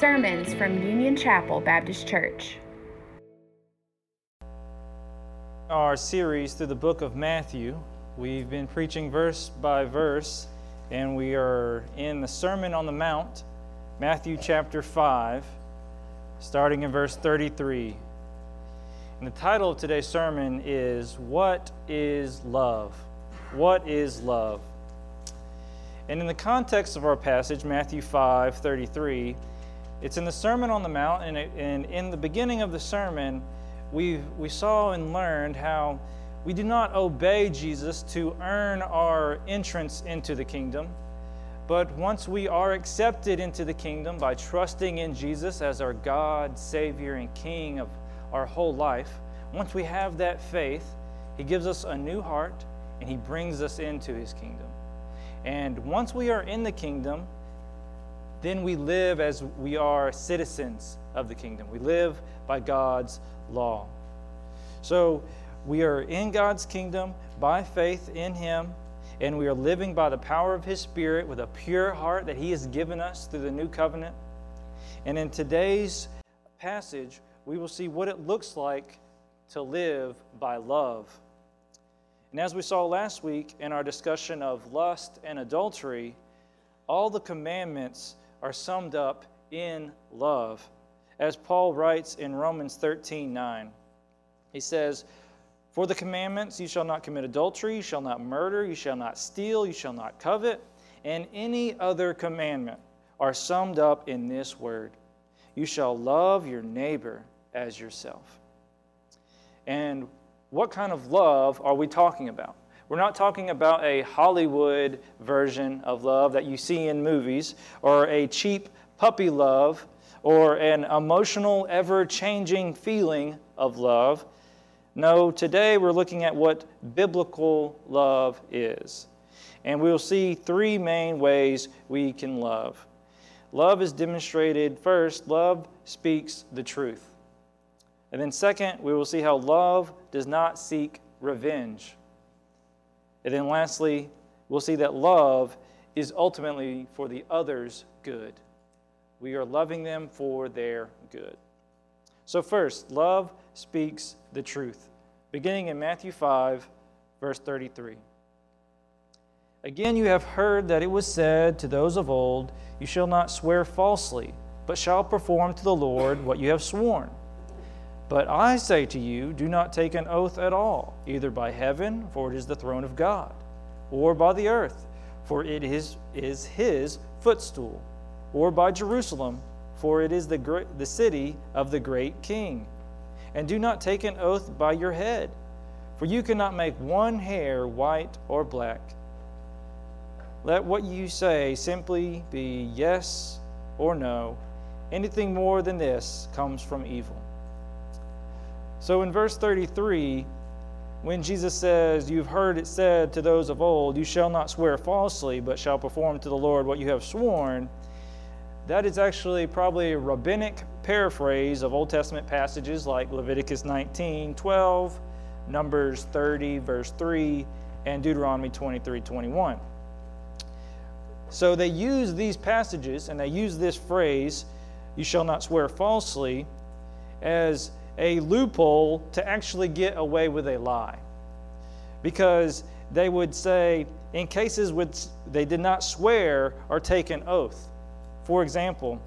Sermons from Union Chapel Baptist Church. Our series through the book of Matthew, we've been preaching verse by verse, and we are in the Sermon on the Mount, Matthew chapter 5, starting in verse 33. And the title of today's sermon is What is Love? What is Love? And in the context of our passage, Matthew 5 33, it's in the Sermon on the Mount, and, it, and in the beginning of the sermon, we we saw and learned how we do not obey Jesus to earn our entrance into the kingdom, but once we are accepted into the kingdom by trusting in Jesus as our God, Savior, and King of our whole life, once we have that faith, He gives us a new heart and He brings us into His kingdom. And once we are in the kingdom, then we live as we are citizens of the kingdom. We live by God's law. So we are in God's kingdom by faith in Him, and we are living by the power of His Spirit with a pure heart that He has given us through the new covenant. And in today's passage, we will see what it looks like to live by love. And as we saw last week in our discussion of lust and adultery, all the commandments are summed up in love. As Paul writes in Romans 13 9, he says, For the commandments, you shall not commit adultery, you shall not murder, you shall not steal, you shall not covet, and any other commandment are summed up in this word You shall love your neighbor as yourself. And what kind of love are we talking about? We're not talking about a Hollywood version of love that you see in movies or a cheap puppy love or an emotional, ever changing feeling of love. No, today we're looking at what biblical love is. And we'll see three main ways we can love. Love is demonstrated first, love speaks the truth. And then, second, we will see how love does not seek revenge. And then, lastly, we'll see that love is ultimately for the other's good. We are loving them for their good. So, first, love speaks the truth. Beginning in Matthew 5, verse 33. Again, you have heard that it was said to those of old, You shall not swear falsely, but shall perform to the Lord what you have sworn. But I say to you, do not take an oath at all, either by heaven, for it is the throne of God, or by the earth, for it is, is his footstool, or by Jerusalem, for it is the, the city of the great king. And do not take an oath by your head, for you cannot make one hair white or black. Let what you say simply be yes or no. Anything more than this comes from evil. So in verse 33, when Jesus says, You've heard it said to those of old, You shall not swear falsely, but shall perform to the Lord what you have sworn, that is actually probably a rabbinic paraphrase of Old Testament passages like Leviticus 19 12, Numbers 30, verse 3, and Deuteronomy 23 21. So they use these passages and they use this phrase, You shall not swear falsely, as a loophole to actually get away with a lie. Because they would say, in cases which they did not swear or take an oath. For example,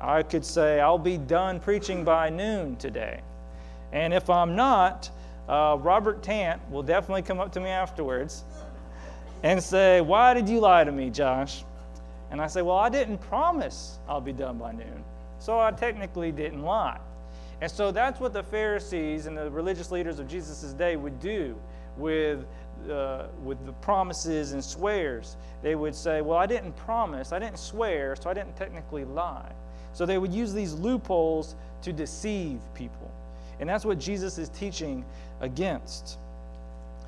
I could say, I'll be done preaching by noon today. And if I'm not, uh, Robert Tant will definitely come up to me afterwards and say, Why did you lie to me, Josh? And I say, Well, I didn't promise I'll be done by noon. So I technically didn't lie. And so that's what the Pharisees and the religious leaders of Jesus' day would do with, uh, with the promises and swears. They would say, Well, I didn't promise, I didn't swear, so I didn't technically lie. So they would use these loopholes to deceive people. And that's what Jesus is teaching against.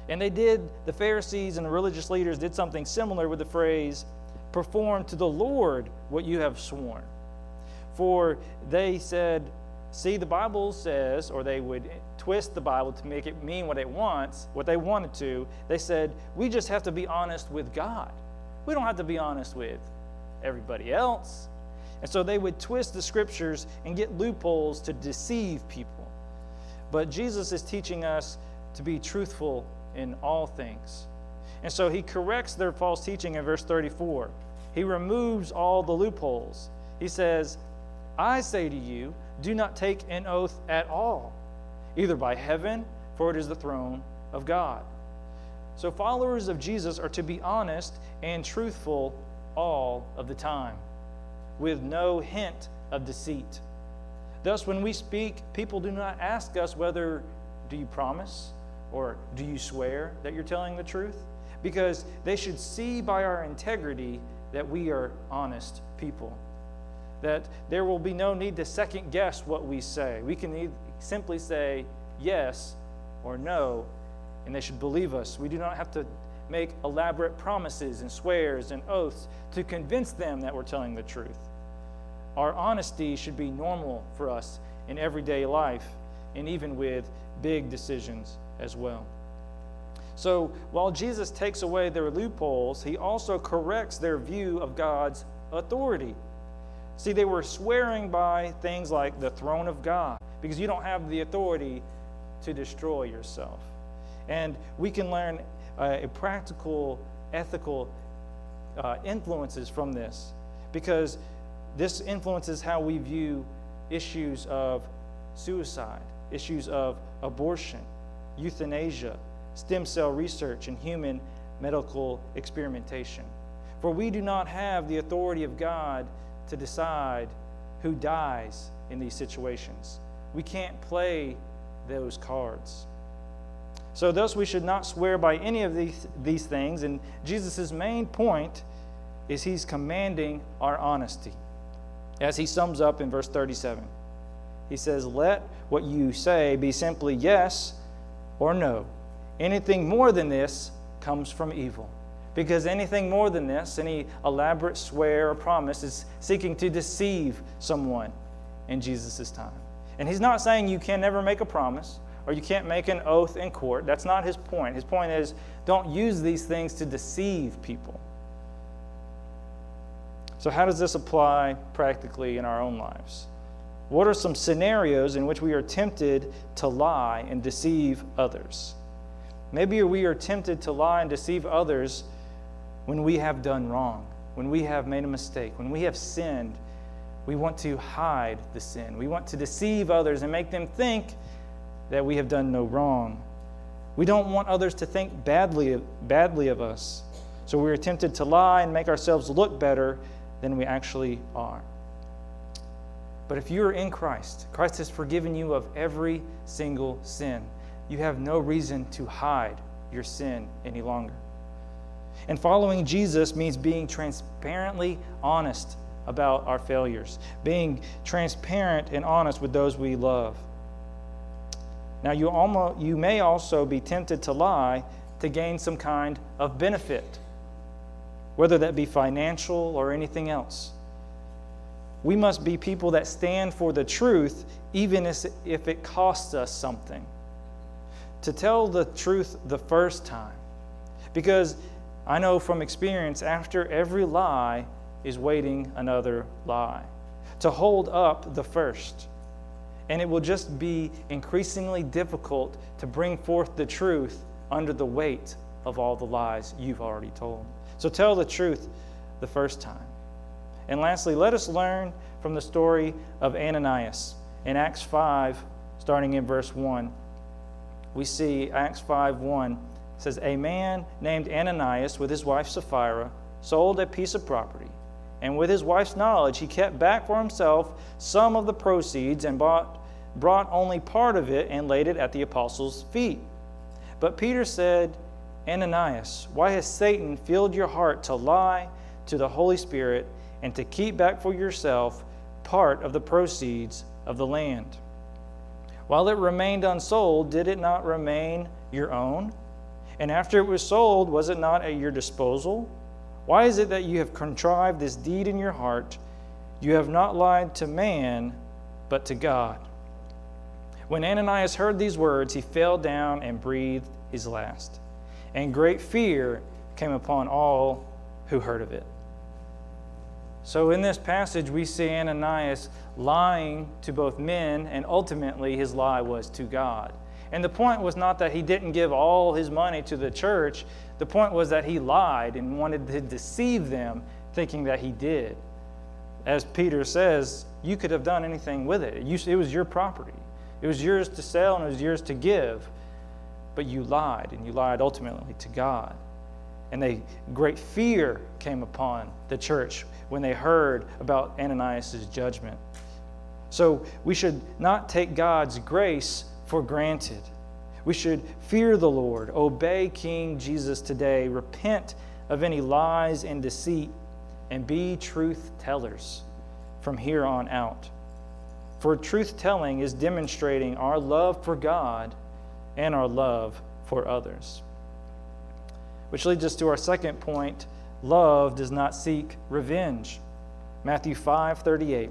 And they did, the Pharisees and the religious leaders did something similar with the phrase, perform to the Lord what you have sworn. For they said, See, the Bible says, or they would twist the Bible to make it mean what it wants, what they wanted to. They said, we just have to be honest with God. We don't have to be honest with everybody else. And so they would twist the scriptures and get loopholes to deceive people. But Jesus is teaching us to be truthful in all things. And so he corrects their false teaching in verse 34. He removes all the loopholes. He says, I say to you, do not take an oath at all, either by heaven, for it is the throne of God. So, followers of Jesus are to be honest and truthful all of the time, with no hint of deceit. Thus, when we speak, people do not ask us whether, do you promise or do you swear that you're telling the truth? Because they should see by our integrity that we are honest people. That there will be no need to second guess what we say. We can simply say yes or no, and they should believe us. We do not have to make elaborate promises and swears and oaths to convince them that we're telling the truth. Our honesty should be normal for us in everyday life and even with big decisions as well. So while Jesus takes away their loopholes, he also corrects their view of God's authority. See, they were swearing by things like the throne of God because you don't have the authority to destroy yourself. And we can learn uh, practical, ethical uh, influences from this because this influences how we view issues of suicide, issues of abortion, euthanasia, stem cell research, and human medical experimentation. For we do not have the authority of God to decide who dies in these situations. We can't play those cards. So, thus, we should not swear by any of these, these things. And Jesus' main point is he's commanding our honesty. As he sums up in verse 37, he says, Let what you say be simply yes or no Anything more than this comes from evil. Because anything more than this, any elaborate swear or promise, is seeking to deceive someone in Jesus' time. And he's not saying you can never make a promise or you can't make an oath in court. That's not his point. His point is don't use these things to deceive people. So, how does this apply practically in our own lives? What are some scenarios in which we are tempted to lie and deceive others? Maybe we are tempted to lie and deceive others when we have done wrong, when we have made a mistake, when we have sinned. We want to hide the sin. We want to deceive others and make them think that we have done no wrong. We don't want others to think badly, badly of us. So we are tempted to lie and make ourselves look better than we actually are. But if you are in Christ, Christ has forgiven you of every single sin you have no reason to hide your sin any longer. And following Jesus means being transparently honest about our failures, being transparent and honest with those we love. Now, you, almost, you may also be tempted to lie to gain some kind of benefit, whether that be financial or anything else. We must be people that stand for the truth, even if it costs us something to tell the truth the first time. Because I know from experience, after every lie is waiting another lie. To hold up the first. And it will just be increasingly difficult to bring forth the truth under the weight of all the lies you've already told. So tell the truth the first time. And lastly, let us learn from the story of Ananias in Acts 5, starting in verse 1 we see Acts 5 1 says, A man named Ananias with his wife Sapphira sold a piece of property. And with his wife's knowledge, he kept back for himself some of the proceeds and bought, brought only part of it and laid it at the apostles' feet. But Peter said, Ananias, why has Satan filled your heart to lie to the Holy Spirit and to keep back for yourself part of the proceeds of the land? While it remained unsold, did it not remain your own? And after it was sold, was it not at your disposal? Why is it that you have contrived this deed in your heart? You have not lied to man, but to God. When Ananias heard these words, he fell down and breathed his last. And great fear came upon all who heard of it. So, in this passage, we see Ananias lying to both men, and ultimately his lie was to God. And the point was not that he didn't give all his money to the church, the point was that he lied and wanted to deceive them, thinking that he did. As Peter says, you could have done anything with it. It was your property, it was yours to sell and it was yours to give. But you lied, and you lied ultimately to God. And they, great fear came upon the church when they heard about Ananias' judgment. So we should not take God's grace for granted. We should fear the Lord, obey King Jesus today, repent of any lies and deceit, and be truth tellers from here on out. For truth telling is demonstrating our love for God and our love for others. Which leads us to our second point love does not seek revenge. Matthew 5 38.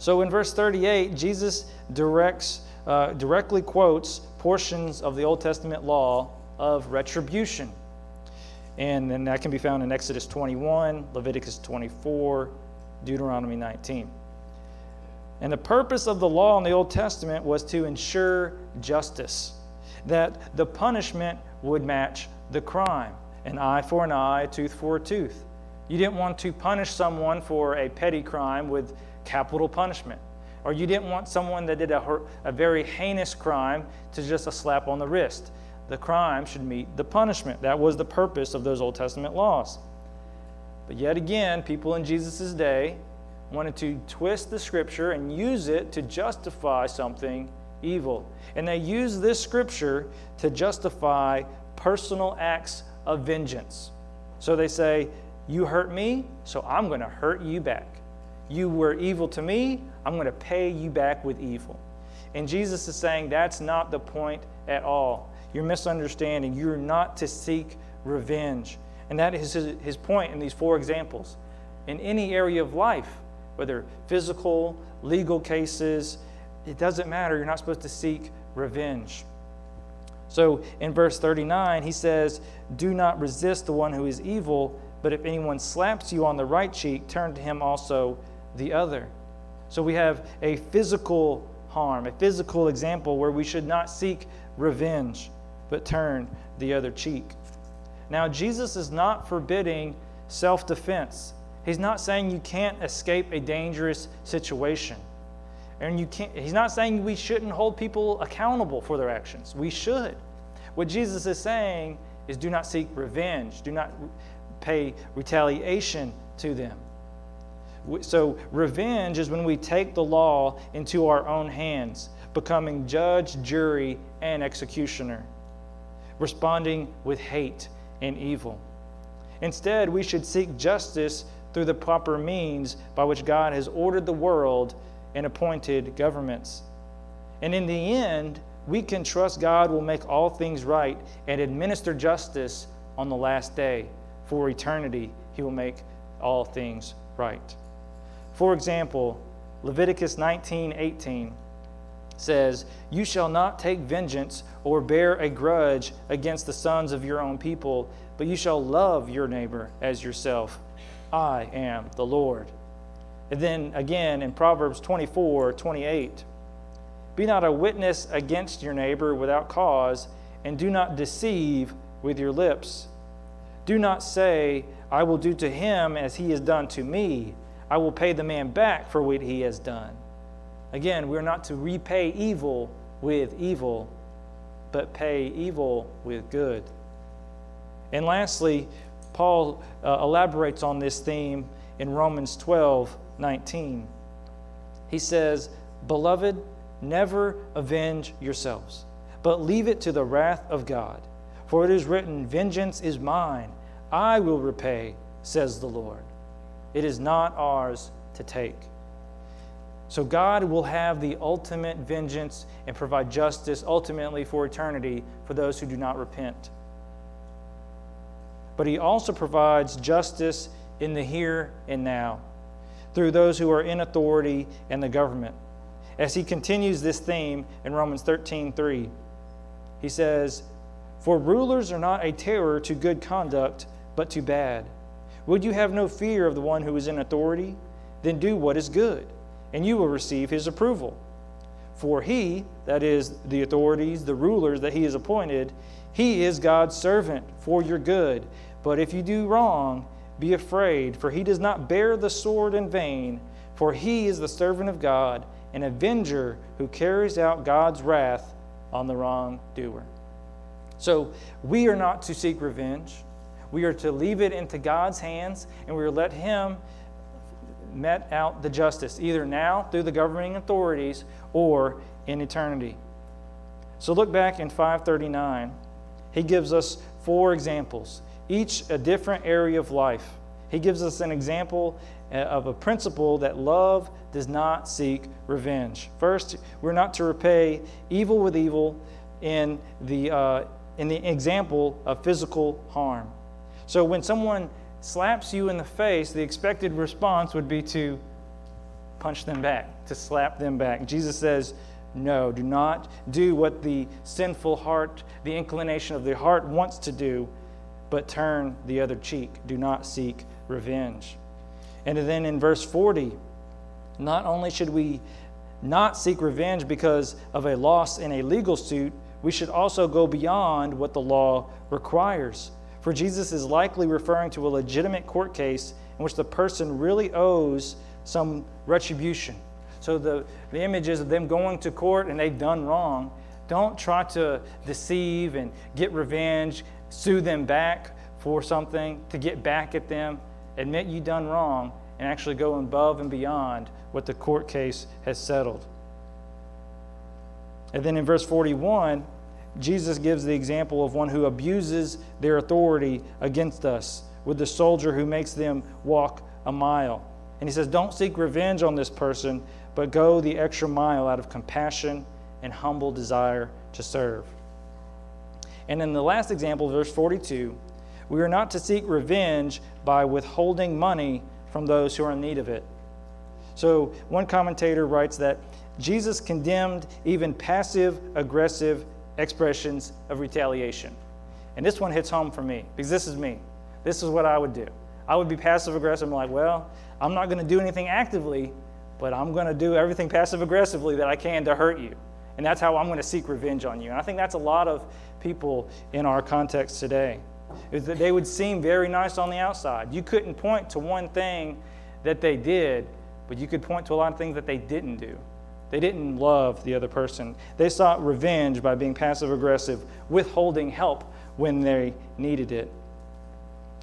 So in verse 38, Jesus directs, uh, directly quotes portions of the Old Testament law of retribution. And then that can be found in Exodus 21, Leviticus 24, Deuteronomy 19. And the purpose of the law in the Old Testament was to ensure justice, that the punishment would match the crime an eye for an eye, a tooth for a tooth. You didn't want to punish someone for a petty crime with capital punishment. Or you didn't want someone that did a, a very heinous crime to just a slap on the wrist. The crime should meet the punishment. That was the purpose of those Old Testament laws. But yet again, people in Jesus' day wanted to twist the scripture and use it to justify something evil. And they use this scripture to justify personal acts of vengeance. So they say, You hurt me, so I'm going to hurt you back. You were evil to me, I'm going to pay you back with evil. And Jesus is saying that's not the point at all. You're misunderstanding. You're not to seek revenge. And that is his, point in these four examples. In any area of life, whether physical, legal cases, it doesn't matter. You're not supposed to seek revenge. So in verse 39, he says, Do not resist the one who is evil, but if anyone slaps you on the right cheek, turn to him also the other. So we have a physical harm, a physical example where we should not seek revenge, but turn the other cheek. Now, Jesus is not forbidding self defense. He's not saying you can't escape a dangerous situation. And you can't, he's not saying we shouldn't hold people accountable for their actions. We should. What Jesus is saying is do not seek revenge, do not pay retaliation to them. So, revenge is when we take the law into our own hands, becoming judge, jury, and executioner, responding with hate and evil. Instead, we should seek justice through the proper means by which God has ordered the world and appointed governments. And in the end, we can trust God will make all things right and administer justice on the last day. For eternity, He will make all things right. For example, Leviticus 19 18 says, You shall not take vengeance or bear a grudge against the sons of your own people, but you shall love your neighbor as yourself. I am the Lord. And then again in Proverbs 24 28, Be not a witness against your neighbor without cause, and do not deceive with your lips. Do not say, I will do to him as he has done to me. I will pay the man back for what he has done. Again, we're not to repay evil with evil, but pay evil with good. And lastly, Paul uh, elaborates on this theme in Romans 12 19. He says, Beloved, never avenge yourselves, but leave it to the wrath of God. For it is written, Vengeance is mine, I will repay, says the Lord. It is not ours to take. So God will have the ultimate vengeance and provide justice ultimately for eternity for those who do not repent. But He also provides justice in the here and now through those who are in authority and the government. As he continues this theme in Romans 13 3, he says, For rulers are not a terror to good conduct, but to bad. Would you have no fear of the one who is in authority? Then do what is good and you will receive his approval. For he, that is, the authorities, the rulers that he has appointed, he is God's servant for your good. But if you do wrong, be afraid, for he does not bear the sword in vain, for he is the servant of God, an avenger who carries out God's wrath on the wrongdoer. So we are not to seek revenge. We are to leave it into God's hands, and we are let him met out the justice, either now through the governing authorities or in eternity. So look back in 539. He gives us four examples, each a different area of life. He gives us an example uh, of a principle that love does not seek revenge. First, we're not to repay evil with evil in the, uh, in the example of physical harm. So when someone slaps you in the face, the expected response would be to punch them back, to slap them back. Jesus says, No, do not do what the sinful heart, the inclination of the heart wants to do, but turn the other cheek. Do not seek revenge. And then in verse 40, not only should we not seek revenge because of a loss in a legal suit, we should also go beyond what the law requires for Jesus is likely referring to a legitimate court case in which the person really owes some retribution. So the, the image is of them going to court and they've done wrong. Don't try to deceive and get revenge, sue them back for something to get back at them. Admit you done wrong and actually go above and beyond what the court case has settled. And then in verse 41, Jesus gives the example of one who abuses their authority against us with the soldier who makes them walk a mile. And he says, Don't seek revenge on this person, but go the extra mile out of compassion and humble desire to serve. And in the last example, verse 42, we are not to seek revenge by withholding money from those who are in need of it. So, one commentator writes that Jesus condemned even passive aggressive expressions of retaliation. And this one hits home for me because this is me. This is what I would do. I would be passive aggressive. I'm like, well, I'm not going to do anything actively, but I'm going to do everything passive aggressively that I can to hurt you. And that's how I'm going to seek revenge on you. And I think that's a lot of people in our context today. Is that they would seem very nice on the outside. You couldn't point to one thing that they did, but you could point to a lot of things that they didn't do. They didn't love the other person. They sought revenge by being passive aggressive, withholding help when they needed it.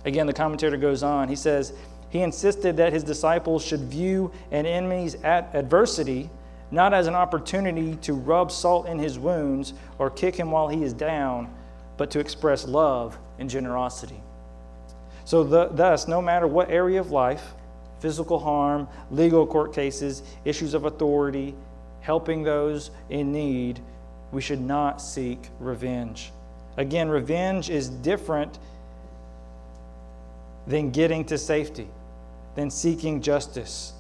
Again, the commentator goes on. He says, He insisted that his disciples should view an enemy's adversity not as an opportunity to rub salt in his wounds or kick him while he is down, but to express love and generosity. So, the, thus, no matter what area of life, physical harm, legal court cases, issues of authority, helping those in need, we should not seek revenge. Again, revenge is different than getting to safety, than seeking justice.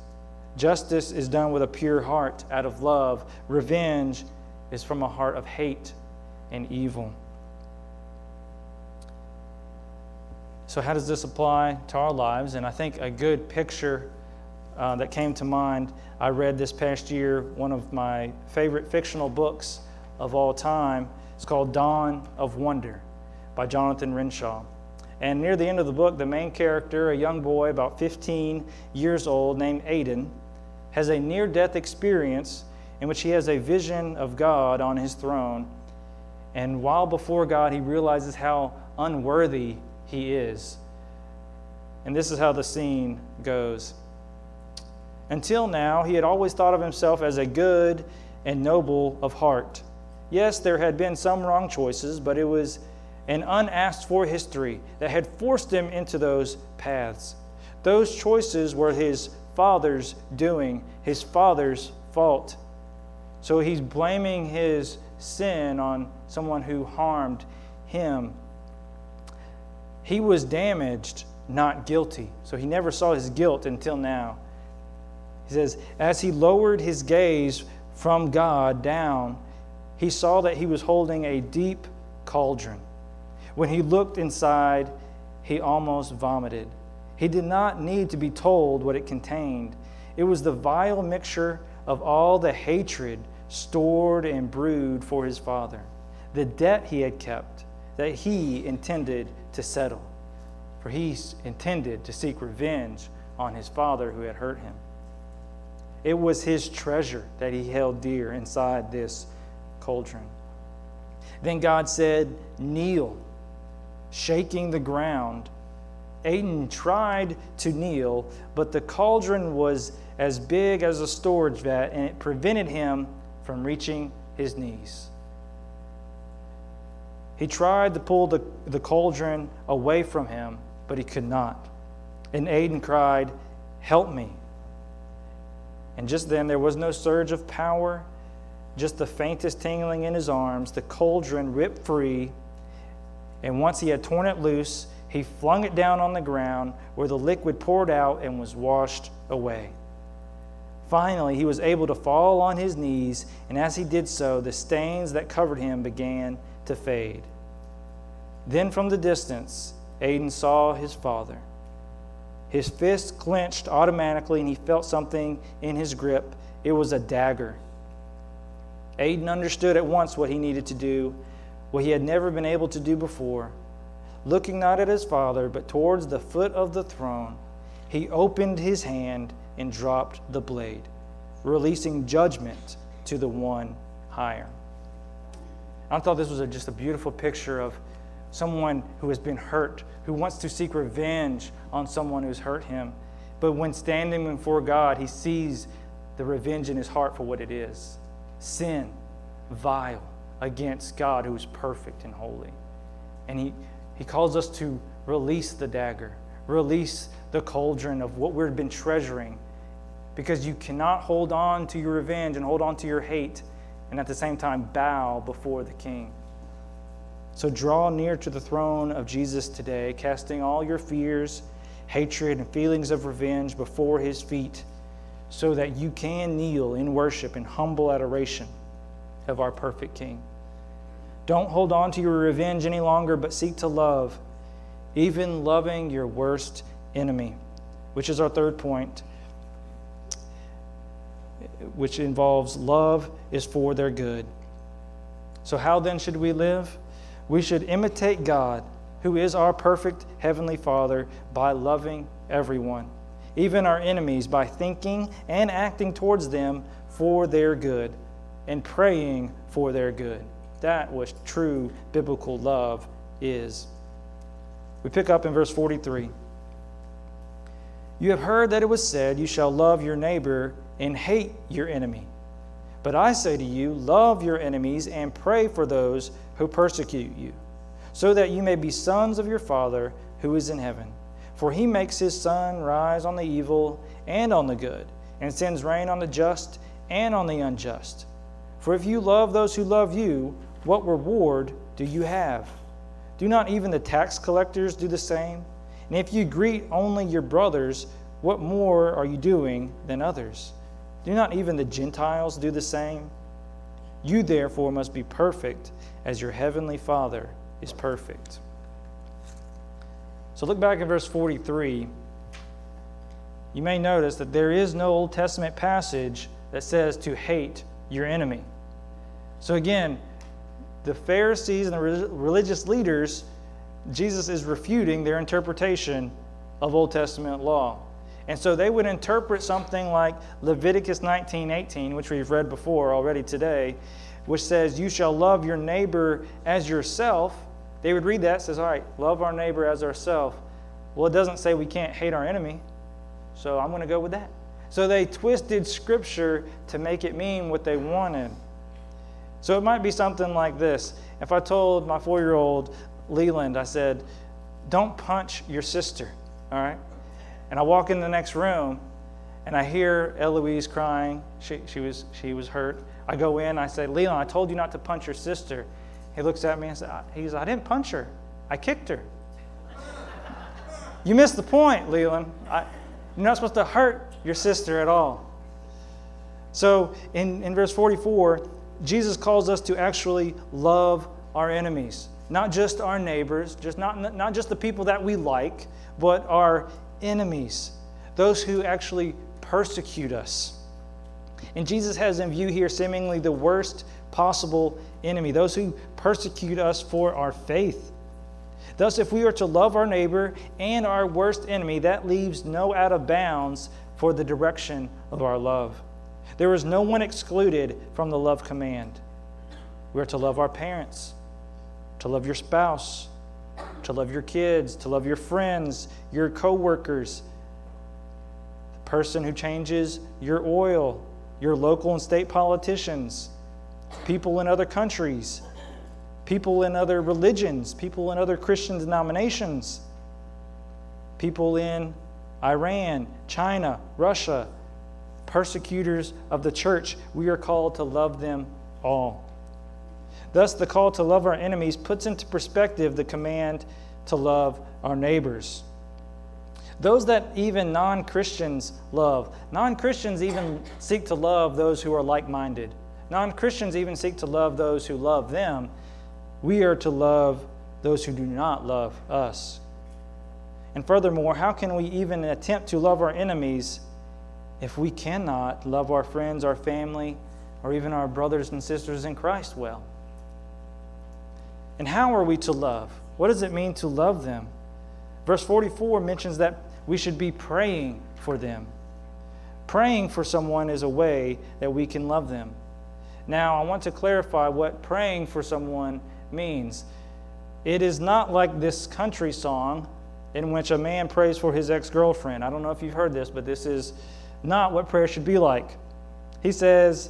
Justice is done with a pure heart out of love. Revenge is from a heart of hate and evil. So, how does this apply to our lives? And I think a good picture uh, that came to mind. I read this past year one of my favorite fictional books of all time. It's called Dawn of Wonder by Jonathan Renshaw. And near the end of the book, the main character, a young boy about 15 years old named Aedan, has a near death experience in which he has a vision of God on his throne. And while before God, he realizes how unworthy he is. And this is how the scene goes. Until now, he had always thought of himself as a good and noble of heart. Yes, there had been some wrong choices, but it was an unasked for history that had forced him into those paths. Those choices were his father's doing, his father's fault. So he's blaming his sin on someone who harmed him. He was damaged, not guilty. So he never saw his guilt until now. He says, as he lowered his gaze from God down, he saw that he was holding a deep cauldron. When he looked inside, he almost vomited. He did not need to be told what it contained. It was the vile mixture of all the hatred stored and brewed for his father, the debt he had kept that he intended to settle. For he intended to seek revenge on his father who had hurt him. It was his treasure that he held dear inside this cauldron. Then God said, Kneel, shaking the ground. Aedan tried to kneel, but the cauldron was as big as a storage vat, and it prevented him from reaching his knees. He tried to pull the, the cauldron away from him, but he could not. And Aedan cried, Help me. And just then there was no surge of power, just the faintest tingling in his arms. The cauldron ripped free, and once he had torn it loose, he flung it down on the ground where the liquid poured out and was washed away. Finally, he was able to fall on his knees, and as he did so, the stains that covered him began to fade. Then from the distance, Aedan saw his father. His fist clenched automatically, and he felt something in his grip. It was a dagger. Aedan understood at once what he needed to do, what he had never been able to do before. Looking not at his father, but towards the foot of the throne, he opened his hand and dropped the blade, releasing judgment to the one higher. I thought this was a, just a beautiful picture of someone who has been hurt, who wants to seek revenge on someone who's hurt him. But when standing before God, he sees the revenge in his heart for what it is sin, vile, against God who is perfect and holy. And he, he calls us to release the dagger, release the cauldron of what we've been treasuring, because you cannot hold on to your revenge and hold on to your hate and at the same time bow before the King. So draw near to the throne of Jesus today, casting all your fears, hatred, and feelings of revenge before his feet, so that you can kneel in worship and humble adoration of our perfect King. Don't hold on to your revenge any longer, but seek to love, even loving your worst enemy, which is our third point, which involves love is for their good. So, how then should we live? We should imitate God, who is our perfect Heavenly Father, by loving everyone, even our enemies, by thinking and acting towards them for their good and praying for their good. That was true biblical love is. We pick up in verse 43. You have heard that it was said, You shall love your neighbor and hate your enemy. But I say to you, love your enemies and pray for those who persecute you, so that you may be sons of your Father who is in heaven. For he makes his sun rise on the evil and on the good, and sends rain on the just and on the unjust. For if you love those who love you, what reward do you have? Do not even the tax collectors do the same? And if you greet only your brothers, what more are you doing than others? Do not even the Gentiles do the same? You therefore must be perfect as your heavenly Father is perfect. So look back at verse 43. You may notice that there is no Old Testament passage that says to hate your enemy. So again, the Pharisees and the religious leaders, Jesus is refuting their interpretation of Old Testament law. And so they would interpret something like Leviticus 19:18, which we've read before already today, which says, You shall love your neighbor as yourself, they would read that, says, All right, love our neighbor as ourself. Well, it doesn't say we can't hate our enemy, so I'm going to go with that. So they twisted Scripture to make it mean what they wanted. So it might be something like this. If I told my four year old Leland, I said, Don't punch your sister, all right? And I walk in the next room and I hear Eloise crying. She, she, was, she was hurt. I go in, I say, Leland, I told you not to punch your sister. He looks at me and says, he says, I didn't punch her. I kicked her. you missed the point, Leland. I, you're not supposed to hurt your sister at all. So in, in verse 44, Jesus calls us to actually love our enemies, not just our neighbors, just not, not just the people that we like, but our enemies, those who actually persecute us. And Jesus has in view here seemingly the worst possible enemy, those who persecute us for our faith. Thus, if we are to love our neighbor and our worst enemy, that leaves no out of bounds for the direction of our love. There is no one excluded from the love command. We are to love our parents, to love your spouse, to love your kids, to love your friends, your coworkers, the person who changes your oil, your local and state politicians, people in other countries, people in other religions, people in other Christian denominations, people in Iran, China, Russia, persecutors of the church. We are called to love them all. Thus, the call to love our enemies puts into perspective the command to love our neighbors. Those that even non Christians love. Non Christians even seek to love those who are like minded. Non Christians even seek to love those who love them. We are to love those who do not love us. And furthermore, how can we even attempt to love our enemies if we cannot love our friends, our family, or even our brothers and sisters in Christ well? And how are we to love? What does it mean to love them? Verse 44 mentions that we should be praying for them. Praying for someone is a way that we can love them. Now, I want to clarify what praying for someone means. It is not like this country song in which a man prays for his ex girlfriend. I don't know if you've heard this, but this is not what prayer should be like. He says,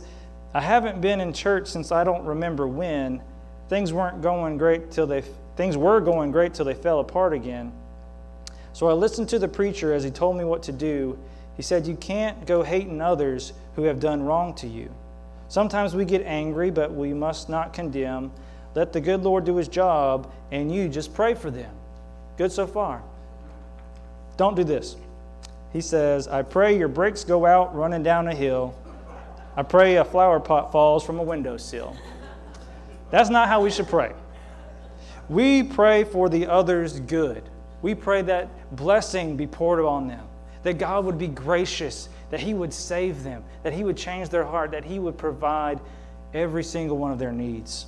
I haven't been in church since I don't remember when. Things weren't going great till they things were going great till they fell apart again. So I listened to the preacher as he told me what to do. He said, You can't go hating others who have done wrong to you. Sometimes we get angry, but we must not condemn. Let the good Lord do his job, and you just pray for them. Good so far. Don't do this. He says, I pray your brakes go out running down a hill. I pray a flower pot falls from a windowsill. That's not how we should pray. We pray for the other's good. We pray that blessing be poured on them, that God would be gracious, that He would save them, that He would change their heart, that He would provide every single one of their needs.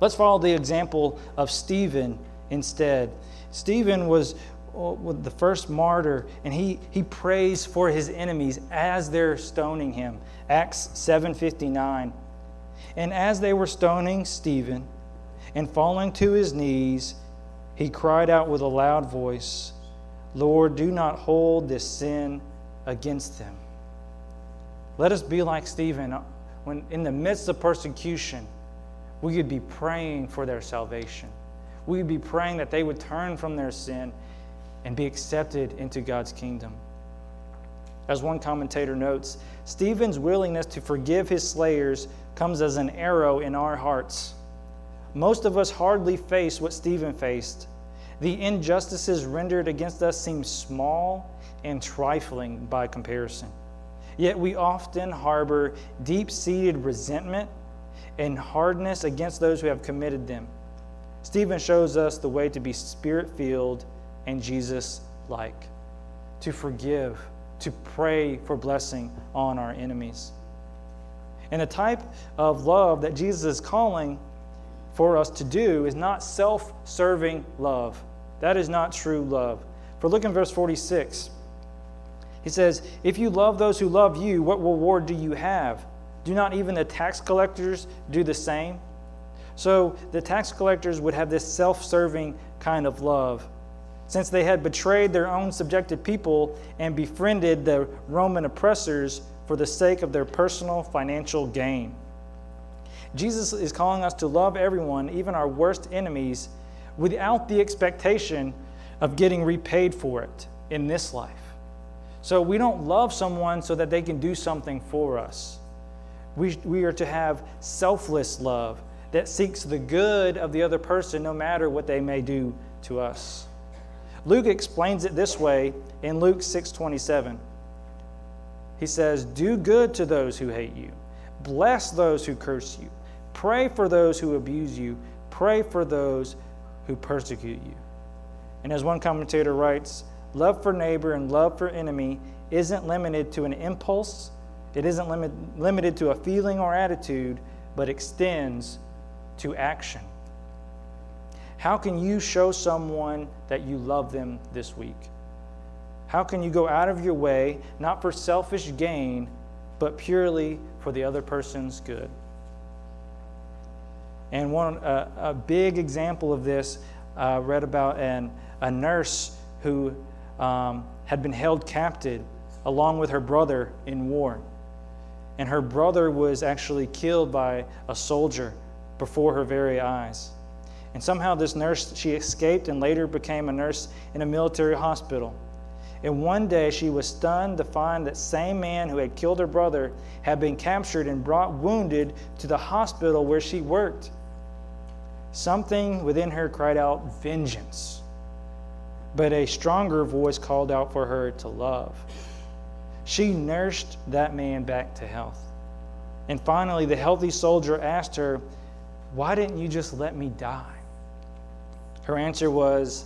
Let's follow the example of Stephen instead. Stephen was uh, the first martyr, and he, he prays for his enemies as they're stoning him. Acts 7:59. And as they were stoning Stephen, and falling to his knees, he cried out with a loud voice, Lord, do not hold this sin against them. Let us be like Stephen when in the midst of persecution, we could be praying for their salvation. We would be praying that they would turn from their sin and be accepted into God's kingdom. As one commentator notes, Stephen's willingness to forgive his slayers comes as an arrow in our hearts. Most of us hardly face what Stephen faced, the injustices rendered against us seem small and trifling by comparison. Yet we often harbor deep seated resentment and hardness against those who have committed them. Stephen shows us the way to be spirit filled and Jesus like, to forgive, to pray for blessing on our enemies. And the type of love that Jesus is calling for us to do is not self serving love. That is not true love. For look in verse 46. He says, If you love those who love you, what reward do you have? Do not even the tax collectors do the same? So the tax collectors would have this self serving kind of love. Since they had betrayed their own subjected people and befriended the Roman oppressors for the sake of their personal financial gain. Jesus is calling us to love everyone, even our worst enemies, without the expectation of getting repaid for it in this life. So we don't love someone so that they can do something for us. We, we are to have selfless love that seeks the good of the other person no matter what they may do to us. Luke explains it this way in Luke 6:27. He says, "Do good to those who hate you. Bless those who curse you. Pray for those who abuse you. Pray for those who persecute you." And as one commentator writes, love for neighbor and love for enemy isn't limited to an impulse, it isn't limit, limited to a feeling or attitude, but extends to action. How can you show someone that you love them this week? How can you go out of your way, not for selfish gain, but purely for the other person's good? And one a big example of this, uh, read about an, a nurse who um, had been held captive along with her brother in war. And her brother was actually killed by a soldier before her very eyes. And somehow this nurse, she escaped and later became a nurse in a military hospital. And one day she was stunned to find that same man who had killed her brother had been captured and brought wounded to the hospital where she worked. Something within her cried out, Vengeance but a stronger voice called out for her to love. She nursed that man back to health. And finally, the healthy soldier asked her, Why didn't you just let me die? Her answer was,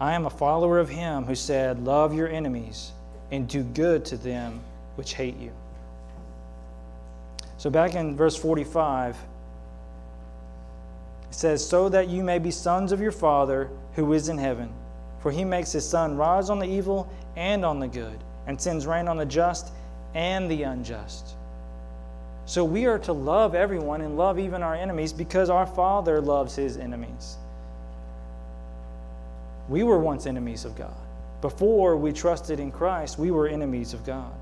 I am a follower of him who said, Love your enemies and do good to them which hate you. So, back in verse 45, it says, So that you may be sons of your Father who is in heaven. For he makes his sun rise on the evil and on the good, and sends rain on the just and the unjust. So we are to love everyone and love even our enemies because our Father loves his enemies. We were once enemies of God. Before we trusted in Christ, we were enemies of God.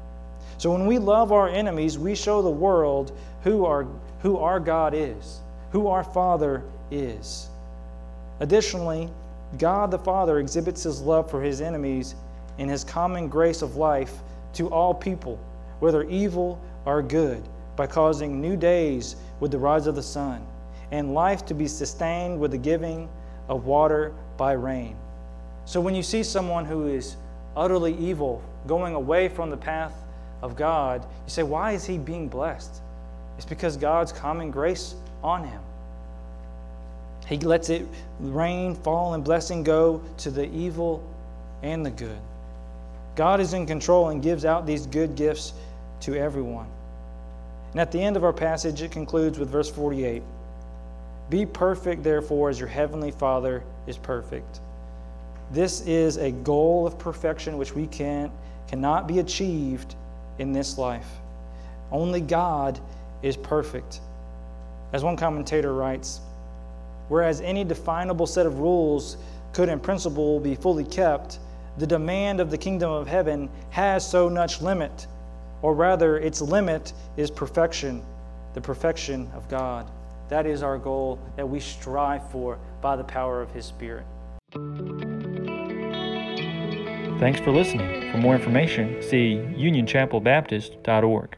So when we love our enemies, we show the world who our, who our God is, who our Father is. Additionally, God the Father exhibits his love for his enemies in his common grace of life to all people, whether evil or good, by causing new days with the rise of the sun, and life to be sustained with the giving of water by rain. So when you see someone who is utterly evil, going away from the path of God, you say, Why is he being blessed? It's because God's common grace on him. He lets it rain, fall, and blessing go to the evil and the good. God is in control and gives out these good gifts to everyone. And at the end of our passage, it concludes with verse 48 Be perfect, therefore, as your heavenly Father is perfect. This is a goal of perfection which we can, cannot be achieved in this life. Only God is perfect. As one commentator writes, Whereas any definable set of rules could, in principle, be fully kept, the demand of the kingdom of heaven has so much limit, or rather, its limit is perfection, the perfection of God. That is our goal that we strive for by the power of His Spirit. Thanks for listening. For more information, see unionchapelbaptist.org.